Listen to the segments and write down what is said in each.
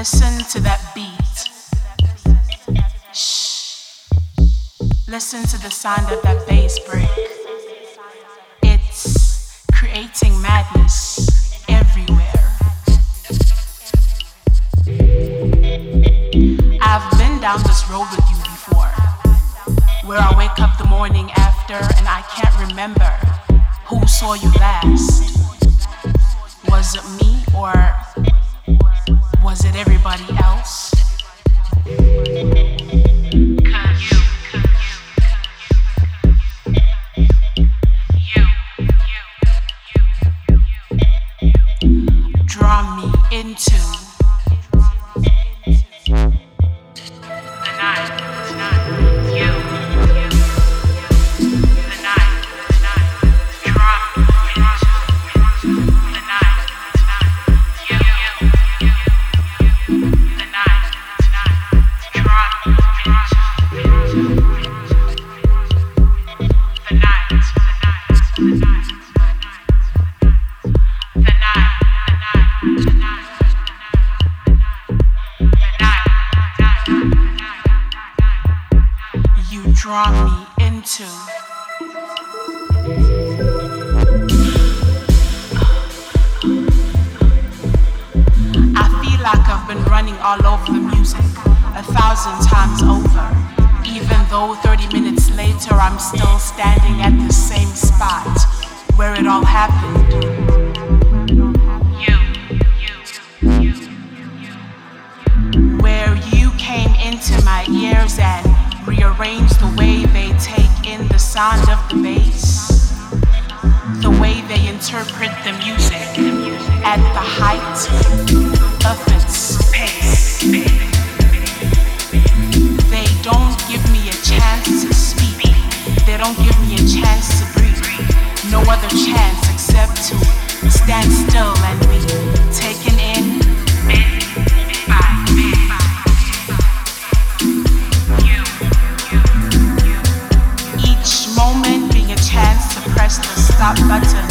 Listen to that beat. Shh. Listen to the sound of that bass break. It's creating madness everywhere. I've been down this road with you before, where I wake up the morning after and I can't remember who saw you last. Was it me or was it everybody else? don't give me a chance to breathe, no other chance except to stand still and be taken in by. Each moment being a chance to press the stop button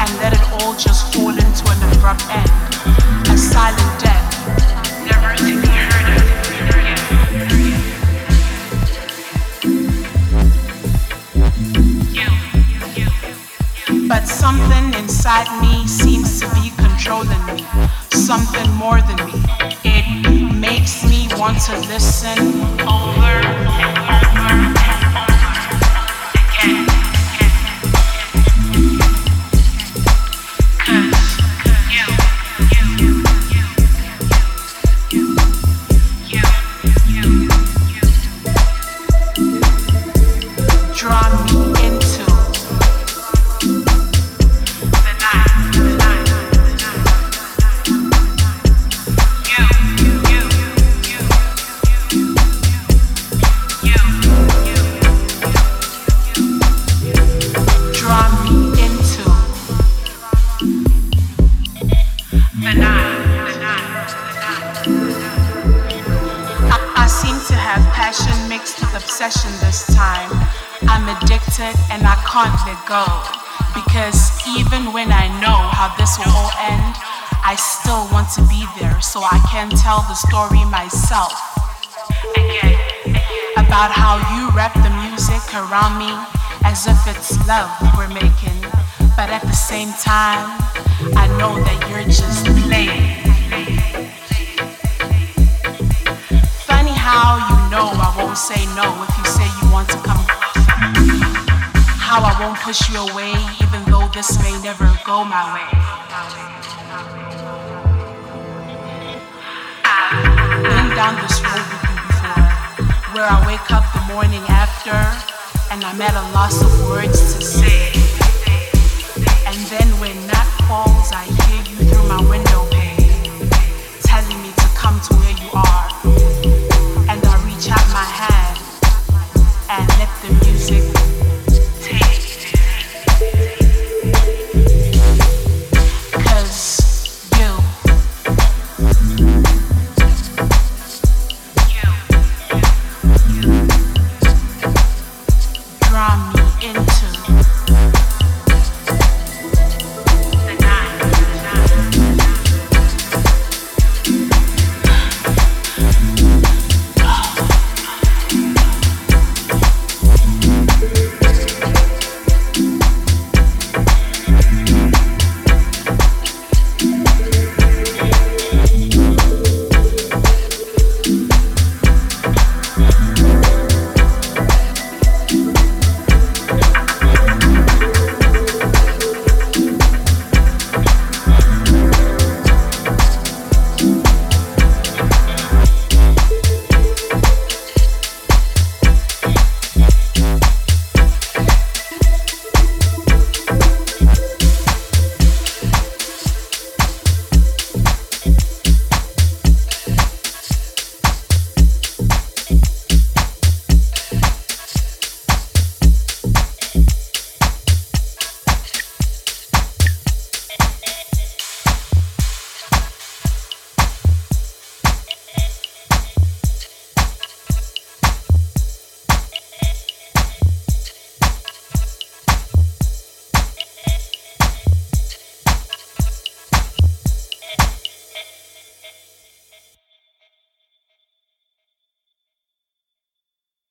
and let it all just fall into an abrupt end. A silent death, something inside me seems to be controlling me, something more than me. It makes me want to listen over and over. Tell the story myself. About how you wrap the music around me as if it's love we're making. But at the same time, I know that you're just playing. Funny how you know I won't say no if you say you want to come How I won't push you away even though this may never go my way. Down this road with you before, where I wake up the morning after and I'm at a loss of words to say. And then when night falls, I hear you through my window.